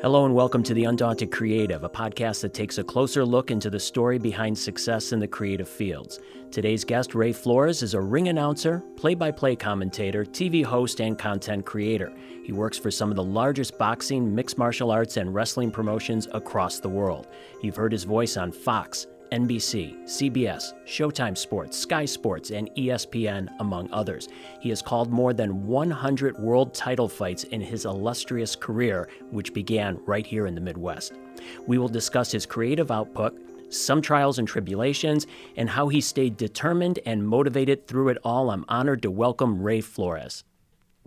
Hello and welcome to The Undaunted Creative, a podcast that takes a closer look into the story behind success in the creative fields. Today's guest, Ray Flores, is a ring announcer, play by play commentator, TV host, and content creator. He works for some of the largest boxing, mixed martial arts, and wrestling promotions across the world. You've heard his voice on Fox, NBC, CBS, Showtime Sports, Sky Sports, and ESPN, among others. He has called more than 100 world title fights in his illustrious career, which began right here in the Midwest. We will discuss his creative output, some trials and tribulations, and how he stayed determined and motivated through it all. I'm honored to welcome Ray Flores.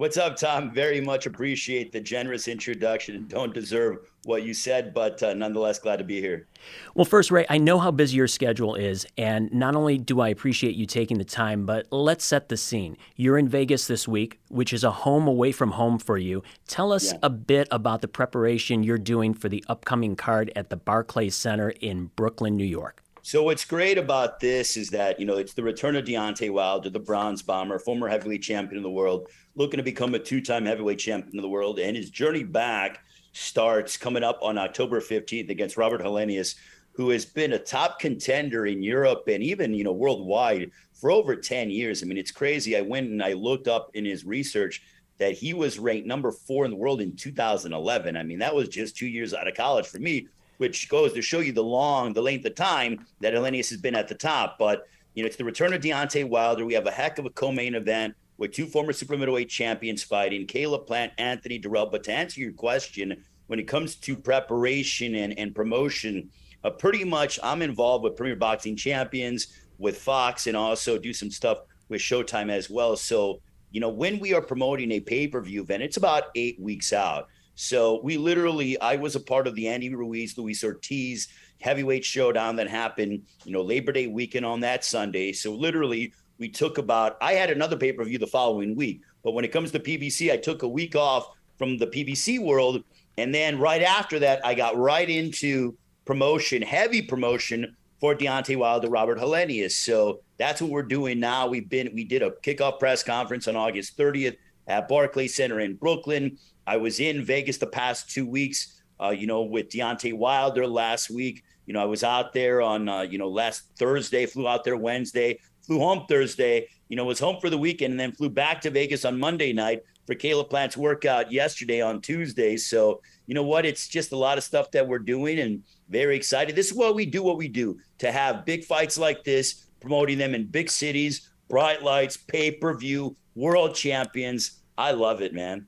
What's up, Tom? Very much appreciate the generous introduction and don't deserve what you said, but uh, nonetheless, glad to be here. Well, first, Ray, I know how busy your schedule is, and not only do I appreciate you taking the time, but let's set the scene. You're in Vegas this week, which is a home away from home for you. Tell us yeah. a bit about the preparation you're doing for the upcoming card at the Barclays Center in Brooklyn, New York. So what's great about this is that you know it's the return of Deontay Wilder, the bronze bomber, former heavyweight champion of the world, looking to become a two-time heavyweight champion of the world, and his journey back starts coming up on October 15th against Robert Helenius, who has been a top contender in Europe and even you know worldwide for over 10 years. I mean, it's crazy. I went and I looked up in his research that he was ranked number four in the world in 2011. I mean, that was just two years out of college for me which goes to show you the long, the length of time that Helenius has been at the top. But you know, it's the return of Deontay Wilder. We have a heck of a co-main event with two former super middleweight champions fighting, Caleb Plant, Anthony Dirrell. But to answer your question, when it comes to preparation and, and promotion, uh, pretty much I'm involved with Premier Boxing Champions, with Fox, and also do some stuff with Showtime as well. So, you know, when we are promoting a pay-per-view event, it's about eight weeks out. So we literally, I was a part of the Andy Ruiz, Luis Ortiz heavyweight showdown that happened, you know, Labor Day weekend on that Sunday. So literally, we took about, I had another pay per view the following week. But when it comes to PBC, I took a week off from the PBC world. And then right after that, I got right into promotion, heavy promotion for Deontay Wilder, Robert Helenius. So that's what we're doing now. We've been, we did a kickoff press conference on August 30th at Barclays Center in Brooklyn. I was in Vegas the past two weeks, uh, you know, with Deontay Wilder last week. You know, I was out there on, uh, you know, last Thursday, flew out there Wednesday, flew home Thursday, you know, was home for the weekend, and then flew back to Vegas on Monday night for Caleb Plant's workout yesterday on Tuesday. So, you know what? It's just a lot of stuff that we're doing and very excited. This is why we do what we do to have big fights like this, promoting them in big cities, bright lights, pay per view, world champions I love it, man.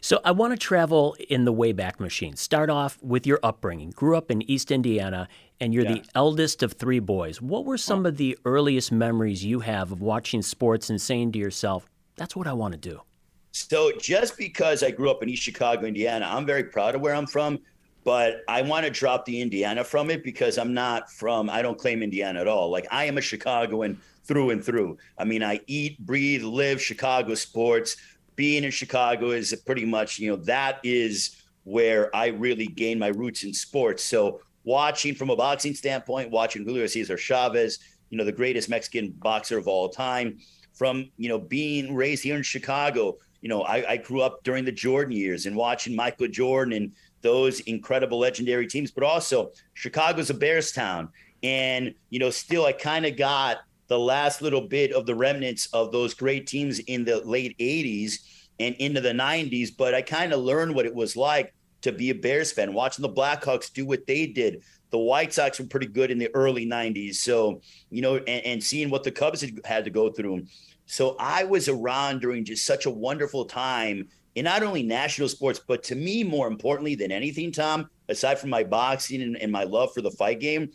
So I want to travel in the Wayback Machine. Start off with your upbringing. Grew up in East Indiana, and you're yeah. the eldest of three boys. What were some of the earliest memories you have of watching sports and saying to yourself, "That's what I want to do"? So just because I grew up in East Chicago, Indiana, I'm very proud of where I'm from. But I want to drop the Indiana from it because I'm not from. I don't claim Indiana at all. Like I am a Chicagoan through and through. I mean, I eat, breathe, live Chicago sports being in Chicago is pretty much, you know, that is where I really gained my roots in sports. So watching from a boxing standpoint, watching Julio Cesar Chavez, you know, the greatest Mexican boxer of all time, from, you know, being raised here in Chicago, you know, I, I grew up during the Jordan years and watching Michael Jordan and those incredible legendary teams, but also Chicago's a Bears town. And, you know, still I kind of got the last little bit of the remnants of those great teams in the late 80s and into the 90s. But I kind of learned what it was like to be a Bears fan, watching the Blackhawks do what they did. The White Sox were pretty good in the early 90s. So, you know, and, and seeing what the Cubs had, had to go through. So I was around during just such a wonderful time in not only national sports, but to me, more importantly than anything, Tom, aside from my boxing and, and my love for the fight game,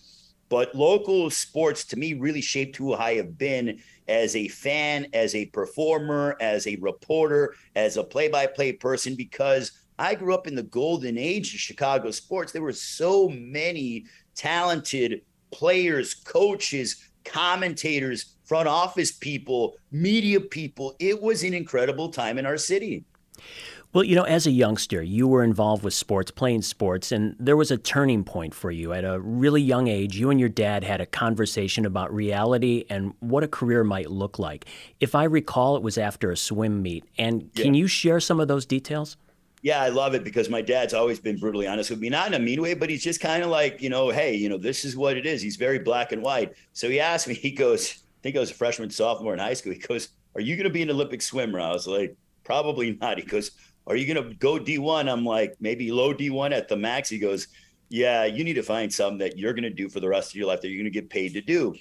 but local sports to me really shaped who I have been as a fan, as a performer, as a reporter, as a play by play person, because I grew up in the golden age of Chicago sports. There were so many talented players, coaches, commentators, front office people, media people. It was an incredible time in our city. Well, you know, as a youngster, you were involved with sports, playing sports, and there was a turning point for you. At a really young age, you and your dad had a conversation about reality and what a career might look like. If I recall, it was after a swim meet. And can yeah. you share some of those details? Yeah, I love it because my dad's always been brutally honest with me, not in a mean way, but he's just kind of like, you know, hey, you know, this is what it is. He's very black and white. So he asked me, he goes, I think I was a freshman, sophomore in high school. He goes, Are you going to be an Olympic swimmer? I was like, Probably not. He goes, are you going to go D1? I'm like, maybe low D1 at the max. He goes, yeah, you need to find something that you're going to do for the rest of your life that you're going to get paid to do.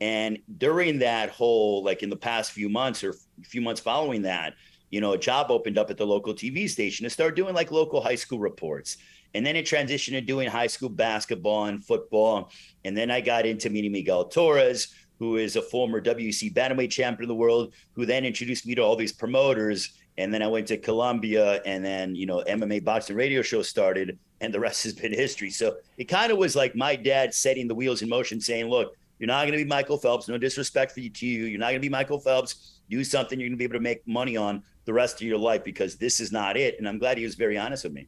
And during that whole, like in the past few months or a few months following that, you know, a job opened up at the local TV station to start doing like local high school reports. And then it transitioned to doing high school basketball and football. And then I got into meeting Miguel Torres, who is a former WEC bantamweight champion of the world, who then introduced me to all these promoters and then I went to Columbia, and then you know MMA boxing radio show started, and the rest has been history. So it kind of was like my dad setting the wheels in motion, saying, "Look, you're not going to be Michael Phelps. No disrespect for you to you. You're not going to be Michael Phelps. Do something you're going to be able to make money on the rest of your life because this is not it." And I'm glad he was very honest with me.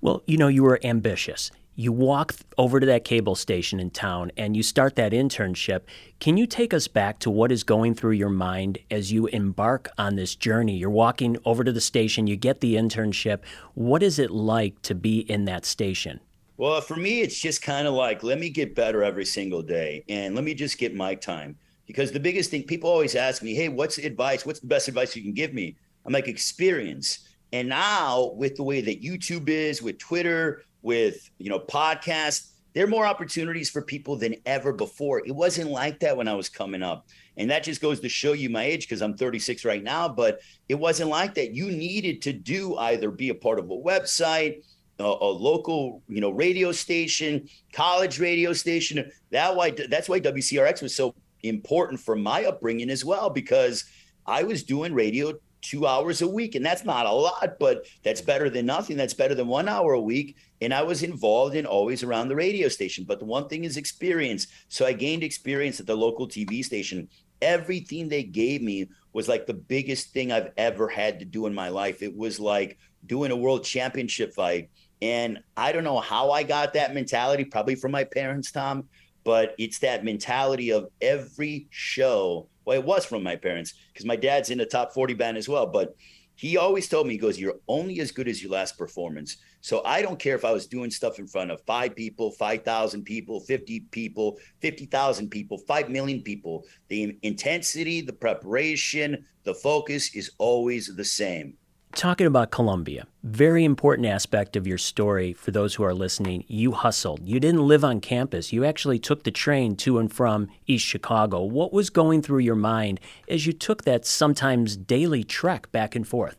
Well, you know, you were ambitious you walk over to that cable station in town and you start that internship. Can you take us back to what is going through your mind as you embark on this journey? You're walking over to the station, you get the internship. What is it like to be in that station? Well, for me, it's just kind of like, let me get better every single day and let me just get my time. Because the biggest thing, people always ask me, hey, what's advice? What's the best advice you can give me? I'm like, experience. And now, with the way that YouTube is, with Twitter, with you know podcasts. There are more opportunities for people than ever before. It wasn't like that when i was coming up. And that just goes to show you my age because i'm 36 right now but it wasn't like that. You needed to do either be a part of a website a, a local you know radio station college radio station. That why that's why wcrx was so important for my upbringing as well because i was doing radio two hours a week. And that's not a lot, but that's better than nothing. That's better than one hour a week. And I was involved in always around the radio station. But the one thing is experience. So I gained experience at the local TV station. Everything they gave me was like the biggest thing I've ever had to do in my life. It was like doing a world championship fight. And I don't know how I got that mentality, probably from my parents, Tom, but it's that mentality of every show well, it was from my parents because my dad's in the top 40 band as well. But he always told me, he goes, You're only as good as your last performance. So I don't care if I was doing stuff in front of five people, 5,000 people, 50 people, 50,000 people, 5 million people. The intensity, the preparation, the focus is always the same talking about Columbia, very important aspect of your story for those who are listening. You hustled. You didn't live on campus. You actually took the train to and from East Chicago. What was going through your mind as you took that sometimes daily trek back and forth?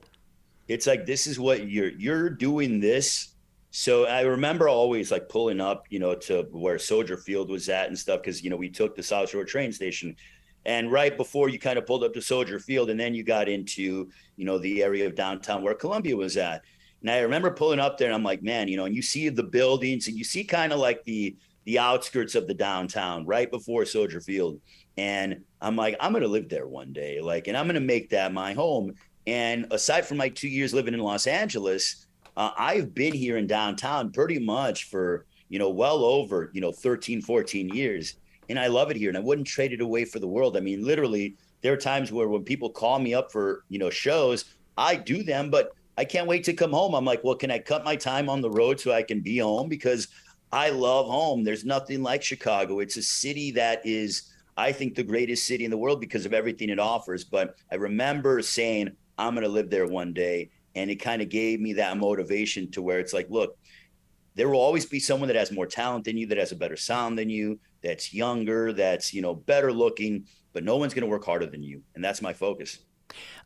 It's like this is what you're you're doing this. So I remember always like pulling up, you know, to where Soldier Field was at and stuff because you know we took the South Shore train station and right before you kind of pulled up to Soldier Field, and then you got into you know the area of downtown where Columbia was at. And I remember pulling up there, and I'm like, man, you know, and you see the buildings, and you see kind of like the the outskirts of the downtown right before Soldier Field. And I'm like, I'm gonna live there one day, like, and I'm gonna make that my home. And aside from my two years living in Los Angeles, uh, I've been here in downtown pretty much for you know well over you know 13, 14 years and I love it here, and I wouldn't trade it away for the world. I mean, literally, there are times where when people call me up for you know shows, I do them, but I can't wait to come home. I'm like, well, can I cut my time on the road so I can be home because I love home. There's nothing like Chicago. It's a city that is, I think, the greatest city in the world because of everything it offers. But I remember saying, I'm going to live there one day. And it kind of gave me that motivation to where it's like, look, there will always be someone that has more talent than you, that has a better sound than you, that's younger, that's, you know, better looking, but no one's going to work harder than you. And that's my focus.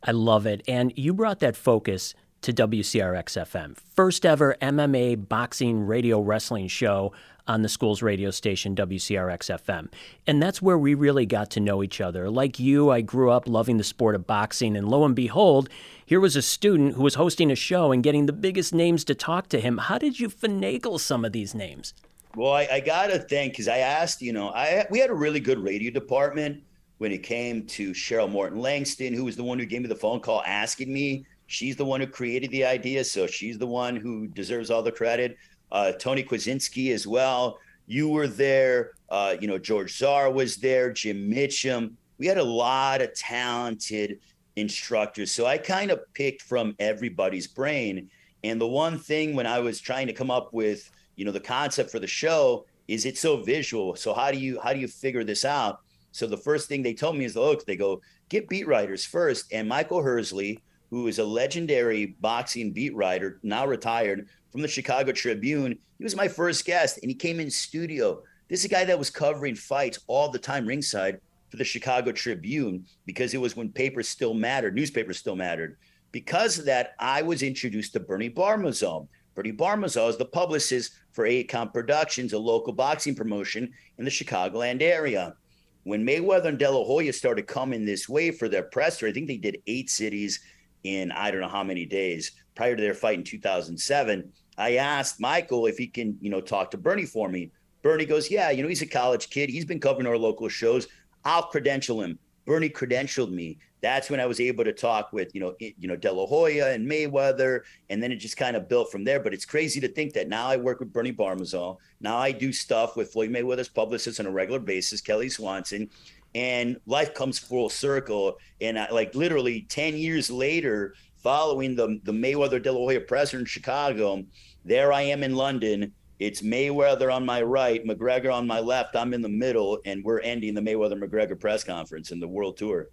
I love it. And you brought that focus to WCRX FM, first ever MMA boxing radio wrestling show on the school's radio station, WCRX FM. And that's where we really got to know each other. Like you, I grew up loving the sport of boxing, and lo and behold, here was a student who was hosting a show and getting the biggest names to talk to him. How did you finagle some of these names? Well, I, I gotta think because I asked, you know, I we had a really good radio department when it came to Cheryl Morton Langston, who was the one who gave me the phone call asking me She's the one who created the idea, so she's the one who deserves all the credit. Uh, Tony Kwasinski as well. You were there. Uh, you know, George Czar was there. Jim Mitchum. We had a lot of talented instructors. So I kind of picked from everybody's brain. And the one thing when I was trying to come up with, you know, the concept for the show is it's so visual. So how do you how do you figure this out? So the first thing they told me is, look, they go get beat writers first. And Michael Hersley, who is a legendary boxing beat writer, now retired from the Chicago Tribune, he was my first guest, and he came in studio. This is a guy that was covering fights all the time ringside for the Chicago Tribune because it was when papers still mattered, newspapers still mattered. Because of that, I was introduced to Bernie Barmazel. Bernie Barmazel is the publicist for 8 Count Productions, a local boxing promotion in the Chicagoland area. When Mayweather and De La Hoya started coming this way for their press presser, I think they did eight cities in I don't know how many days prior to their fight in 2007. I asked Michael if he can, you know, talk to Bernie for me. Bernie goes, Yeah, you know, he's a college kid. He's been covering our local shows. I'll credential him. Bernie credentialed me. That's when I was able to talk with, you know, you know, De La Hoya and Mayweather, and then it just kind of built from there. But it's crazy to think that now I work with Bernie Barmazel. Now I do stuff with Floyd Mayweather's publicist on a regular basis, Kelly Swanson, and life comes full circle. And I, like literally ten years later, following the the Mayweather De La Hoya presser in Chicago, there I am in London it's Mayweather on my right, McGregor on my left. I'm in the middle, and we're ending the Mayweather McGregor press conference and the World Tour.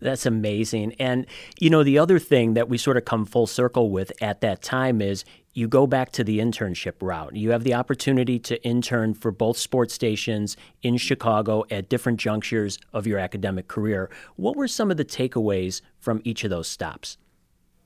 That's amazing. And, you know, the other thing that we sort of come full circle with at that time is you go back to the internship route. You have the opportunity to intern for both sports stations in Chicago at different junctures of your academic career. What were some of the takeaways from each of those stops?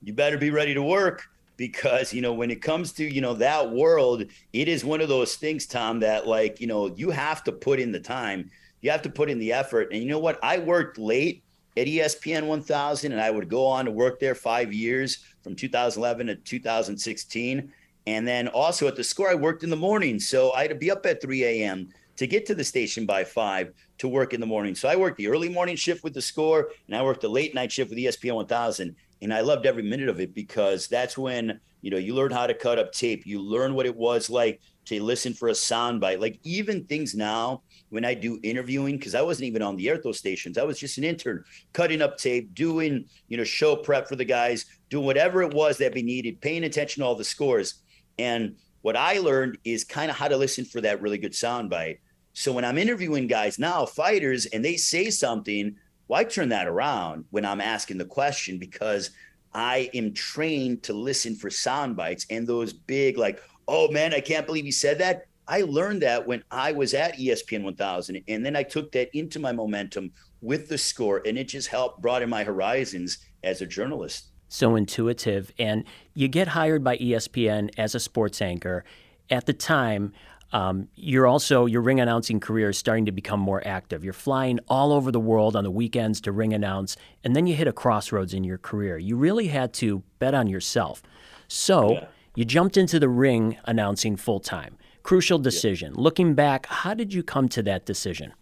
You better be ready to work because you know when it comes to you know that world it is one of those things tom that like you know you have to put in the time. You have to put in the effort. And you know what? I worked late at espn 1000 and i would go on to work there five years from 2011 to 2016 and then also at the score i worked in the morning. So i had to be up at 3 a.m to get to the station by five to work in the morning. So i worked the early morning shift with the score and i worked the late night shift with espn 1000 and I loved every minute of it because that's when you know you learn how to cut up tape. You learn what it was like to listen for a soundbite. Like even things now when I do interviewing, because I wasn't even on the air those stations. I was just an intern, cutting up tape, doing you know show prep for the guys, doing whatever it was that we needed, paying attention to all the scores. And what I learned is kind of how to listen for that really good soundbite. So when I'm interviewing guys now, fighters, and they say something well, I turn that around when I'm asking the question because I am trained to listen for sound bites and those big, like, oh man, I can't believe you said that. I learned that when I was at ESPN 1000. And then I took that into my momentum with the score, and it just helped broaden my horizons as a journalist. So intuitive. And you get hired by ESPN as a sports anchor. At the time, um, you're also your ring announcing career is starting to become more active. You're flying all over the world on the weekends to ring announce, and then you hit a crossroads in your career. You really had to bet on yourself. So yeah. you jumped into the ring announcing full time. Crucial decision. Yeah. Looking back, how did you come to that decision?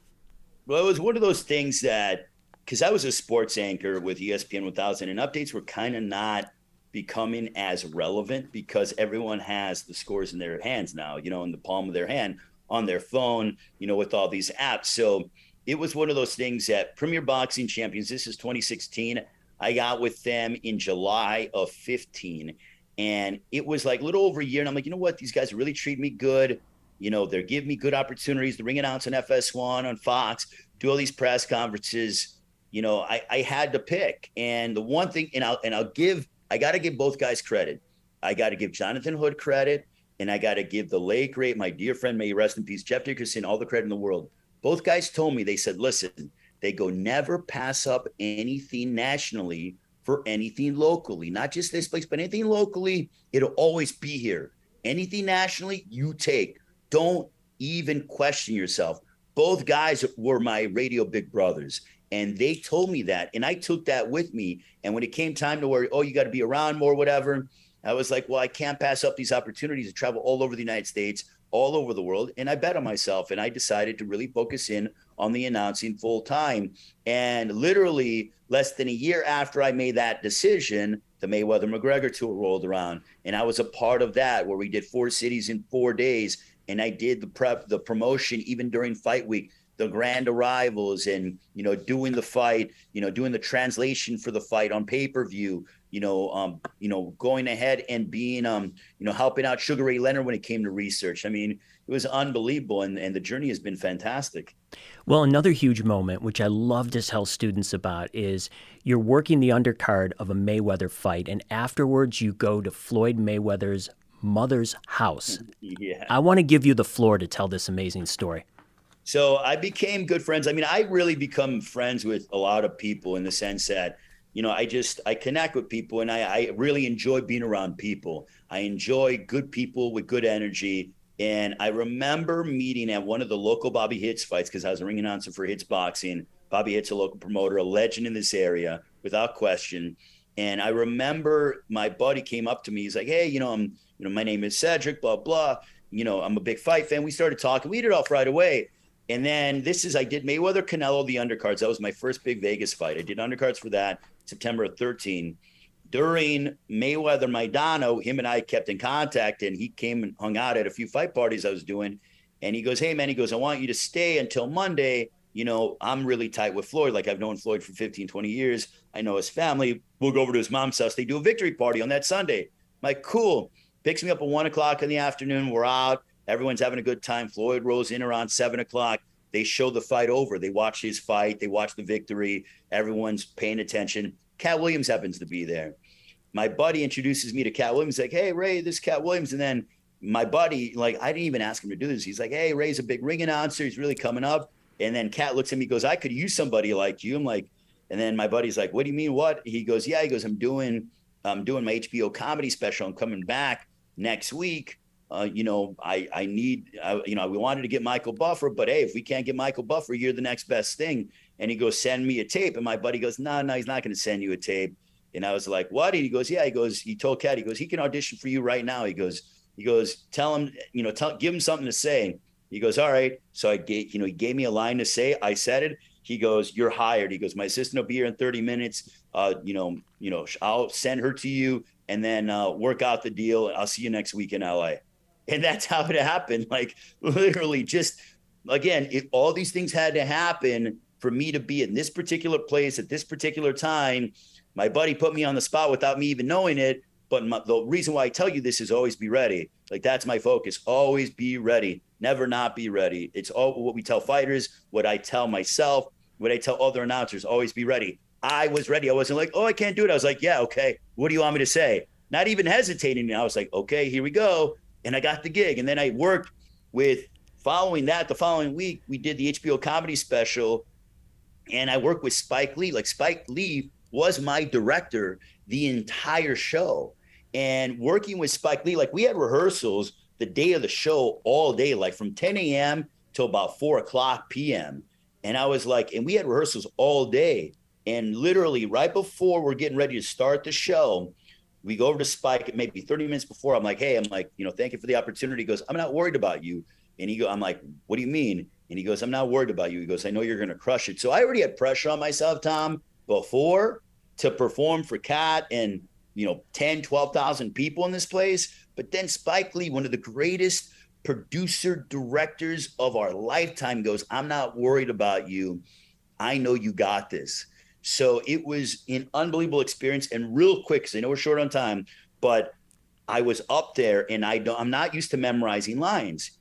Well, it was one of those things that because I was a sports anchor with ESPN 1000, and updates were kind of not becoming as relevant because everyone has the scores in their hands now, you know, in the palm of their hand on their phone, you know, with all these apps. So it was one of those things that Premier Boxing Champions, this is 2016. I got with them in July of 15. And it was like a little over a year. And I'm like, you know what? These guys really treat me good. You know, they're giving me good opportunities to ring announce on FS1, on Fox, do all these press conferences. You know, I, I had to pick. And the one thing, and I'll and I'll give I got to give both guys credit. I got to give Jonathan Hood credit, and I got to give the late great, my dear friend, may he rest in peace, Jeff Dickerson, all the credit in the world. Both guys told me they said, listen, they go never pass up anything nationally for anything locally, not just this place, but anything locally. It'll always be here. Anything nationally, you take. Don't even question yourself. Both guys were my radio big brothers. And they told me that. And I took that with me. And when it came time to where, oh, you got to be around more, whatever, I was like, well, I can't pass up these opportunities to travel all over the United States, all over the world. And I bet on myself. And I decided to really focus in on the announcing full time. And literally less than a year after I made that decision, the Mayweather McGregor tour rolled around, and I was a part of that where we did four cities in four days, and I did the prep, the promotion even during fight week, the grand arrivals, and you know doing the fight, you know doing the translation for the fight on pay per view, you know, um, you know going ahead and being um, you know helping out Sugar Ray Leonard when it came to research. I mean, it was unbelievable, and and the journey has been fantastic. Well, another huge moment, which I love to tell students about, is you're working the undercard of a Mayweather fight, and afterwards you go to Floyd Mayweather's mother's house. yeah. I want to give you the floor to tell this amazing story. So I became good friends. I mean, I really become friends with a lot of people in the sense that, you know, I just I connect with people and I, I really enjoy being around people. I enjoy good people with good energy. And I remember meeting at one of the local Bobby Hitz fights because I was a ring announcer for Hitz Boxing. Bobby Hitz a local promoter, a legend in this area, without question. And I remember my buddy came up to me. He's like, "Hey, you know, I'm, you know, my name is Cedric. Blah blah. You know, I'm a big fight fan." We started talking. We hit it off right away. And then this is I did Mayweather Canelo the undercards. That was my first big Vegas fight. I did undercards for that September 13 during Mayweather Maidana, him and I kept in contact, and he came and hung out at a few fight parties I was doing. And he goes, "Hey man," he goes, "I want you to stay until Monday. You know, I'm really tight with Floyd. Like I've known Floyd for 15, 20 years. I know his family. We'll go over to his mom's house. They do a victory party on that Sunday. I'm like, cool. Picks me up at one o'clock in the afternoon. We're out. Everyone's having a good time. Floyd rolls in around seven o'clock. They show the fight over. They watch his fight. They watch the victory. Everyone's paying attention. Katt Williams happens to be there my buddy introduces me to Katt Williams, like, hey, Ray, this Katt Williams. And then my buddy, like, I didn't even ask him to do this. He's like, hey, Ray's a big ring announcer. He's really coming up. And then Katt looks at me, goes, I could use somebody like you. I'm like, and then my buddy's like, what do you mean? What? He goes, yeah. He goes, I'm doing, I'm doing my HBO comedy special. I'm coming back next week. Uh, you know, I I need, uh, you know, we wanted to get Michael Buffer, but hey, if we can't get Michael Buffer, you're the next best thing. And he goes, send me a tape. And my buddy goes, no, nah, no, nah, he's not going to send you a tape. And I was like, what? And he goes, yeah. He goes, he told Katt, he goes, he can audition for you right now. He goes, he goes, tell him, you know, tell, give him something to say. He goes, all right. So I gave, you know, he gave me a line to say. I said it. He goes, you're hired. He goes, my assistant will be here in 30 minutes. Uh, you know, you know, I'll send her to you and then uh, work out the deal. I'll see you next week in LA. And that's how it happened. Like literally just, again, it, all these things had to happen for me to be in this particular place at this particular time my buddy put me on the spot without me even knowing it. But my, the reason why I tell you this is always be ready. Like that's my focus. Always be ready. Never not be ready. It's all what we tell fighters, what I tell myself, what I tell other announcers. Always be ready. I was ready. I wasn't like, oh, I can't do it. I was like, yeah, okay. What do you want me to say? Not even hesitating. I was like, okay, here we go. And I got the gig. And then I worked with following that, the following week, we did the HBO comedy special. And I worked with Spike Lee. Like Spike Lee was my director the entire show. And working with Spike Lee, like we had rehearsals the day of the show all day, like from 10 a.m. till about 4 o'clock p.m. And I was like, and we had rehearsals all day. And literally, right before we're getting ready to start the show, we go over to Spike maybe 30 minutes before. I'm like, hey, I'm like, you know, thank you for the opportunity. He goes, I'm not worried about you. And he go, I'm like, what do you mean? And he goes, I'm not worried about you. He goes, I know you're to crush it. So I already had pressure on myself, Tom, before to perform for Katt and you know 10 12,000 people in this place but then Spike Lee one of the greatest producer directors of our lifetime goes I'm not worried about you I know you got this so it was an unbelievable experience. And real quick cuz I know we're short on time but I was up there and I don't I'm not used to memorizing lines.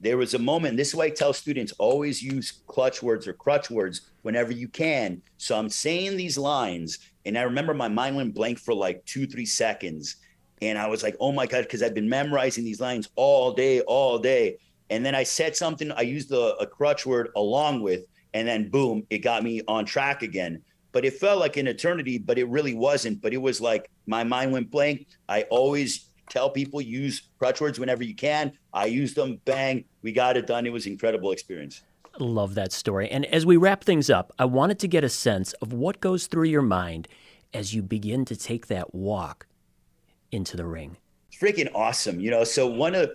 There was a moment this is why i tell students always use clutch words or crutch words whenever you can. So i'm saying these lines and i remember my mind went blank for like two three seconds. And i was like oh my god because i've been memorizing these lines all day all day. And then i said something i used a crutch word along with and then boom it got me on track again but it felt like an eternity but it really wasn't but it was like my mind went blank i always tell people use crutch words whenever you can. I used them, bang, we got it done. It was incredible experience. Love that story. And as we wrap things up, I wanted to get a sense of what goes through your mind as you begin to take that walk into the ring. It's freaking awesome. You know, so one of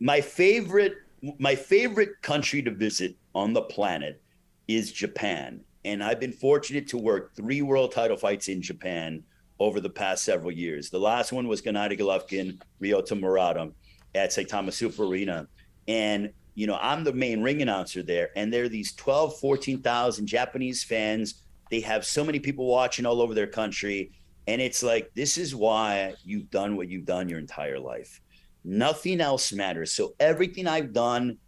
my favorite my favorite country to visit on the planet is Japan. And I've been fortunate to work three world title fights in Japan over the past several years. The last one was Gennady Golovkin, Ryota Murata at Saitama Super Arena. And, you know, I'm the main ring announcer there. And there are these 12, 14,000 Japanese fans. They have so many people watching all over their country. And it's like, this is why you've done what you've done your entire life. Nothing else matters. So everything I've done,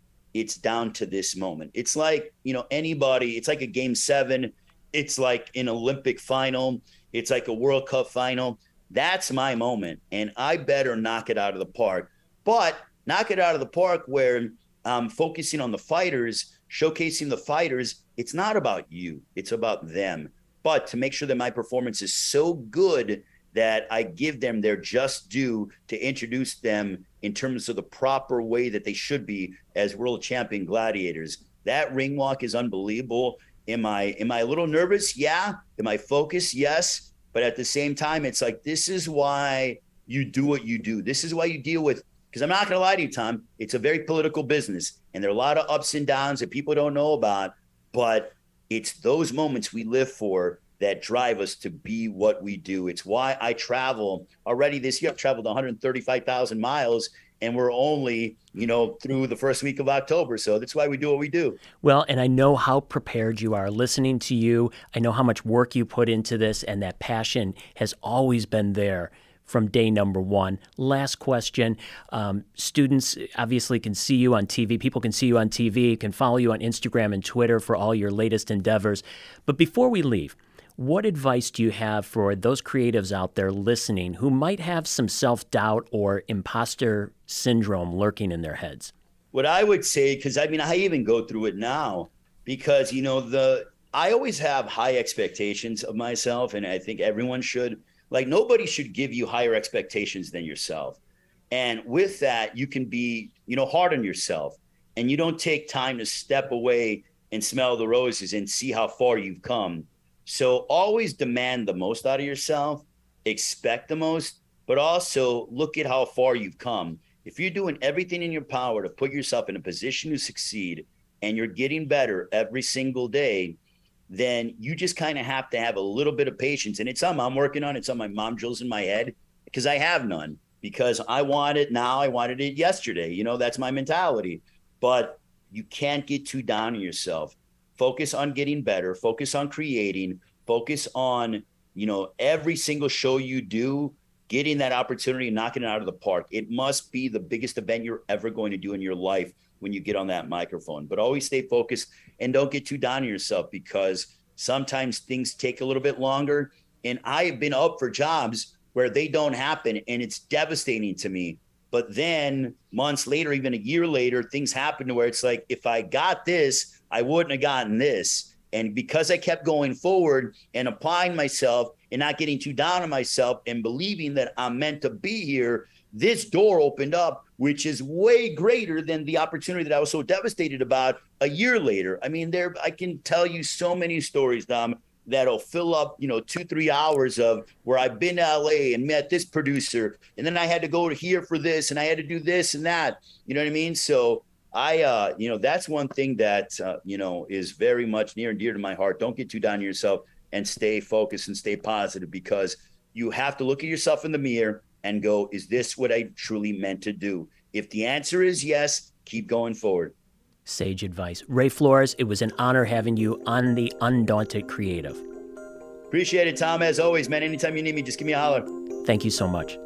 it's down to this moment. It's like, you know, anybody, it's like a game seven, it's like an Olympic final, it's like a World Cup final. That's my moment. And I better knock it out of the park. But knock it out of the park where I'm focusing on the fighters, showcasing the fighters. It's not about you, it's about them. But to make sure that my performance is so good that I give them their just due to introduce them in terms of the proper way that they should be as world champion gladiators. That ring walk is unbelievable. Am I am I a little nervous? Yeah. Am I focused? Yes. But at the same time, it's like this is why you do what you do. This is why you deal with because I'm not going to lie to you, Tom. It's a very political business, and there are a lot of ups and downs that people don't know about. But it's those moments we live for that drive us to be what we do. It's why I travel already this year. I've traveled 135,000 miles and we're only, you know, through the first week of October. So that's why we do what we do. Well, and I know how prepared you are listening to you. I know how much work you put into this and that passion has always been there from day number one. Last question. Um, students obviously can see you on TV. People can see you on TV, can follow you on Instagram and Twitter for all your latest endeavors. But before we leave, what advice do you have for those creatives out there listening who might have some self doubt or imposter syndrome lurking in their heads? What I would say, because I mean, I even go through it now, because, you know, the I always have high expectations of myself, and I think everyone should. Like, nobody should give you higher expectations than yourself. And with that, you can be, you know, hard on yourself and you don't take time to step away and smell the roses and see how far you've come so always demand the most out of yourself, expect the most, but also look at how far you've come. If you're doing everything in your power to put yourself in a position to succeed and you're getting better every single day, then you just kind of have to have a little bit of patience. And it's something I'm working on. It's on my mom drills in my head because I have none because I want it now. I wanted it yesterday. You know, that's my mentality. But you can't get too down on yourself focus on getting better, focus on creating, focus on, you know, every single show you do, getting that opportunity knocking it out of the park. It must be the biggest event you're ever going to do in your life when you get on that microphone. But always stay focused and don't get too down on yourself because sometimes things take a little bit longer. And I have been up for jobs where they don't happen and it's devastating to me. But then months later, even a year later, things happen to where it's like, if I got this, I wouldn't have gotten this. And because I kept going forward and applying myself and not getting too down on myself and believing that I'm meant to be here, this door opened up, which is way greater than the opportunity that I was so devastated about a year later. I mean, there I can tell you so many stories, Dom, that'll fill up, you know, two, three hours of where I've been to LA and met this producer, and then I had to go to here for this, and I had to do this and that. You know what I mean? So I, uh, you know, that's one thing that, uh, you know, is very much near and dear to my heart. Don't get too down on yourself and stay focused and stay positive because you have to look at yourself in the mirror and go, is this what I truly meant to do? If the answer is yes, keep going forward. Sage advice. Ray Flores, it was an honor having you on the Undaunted Creative. Appreciate it, Tom. As always, man. Anytime you need me, just give me a holler. Thank you so much.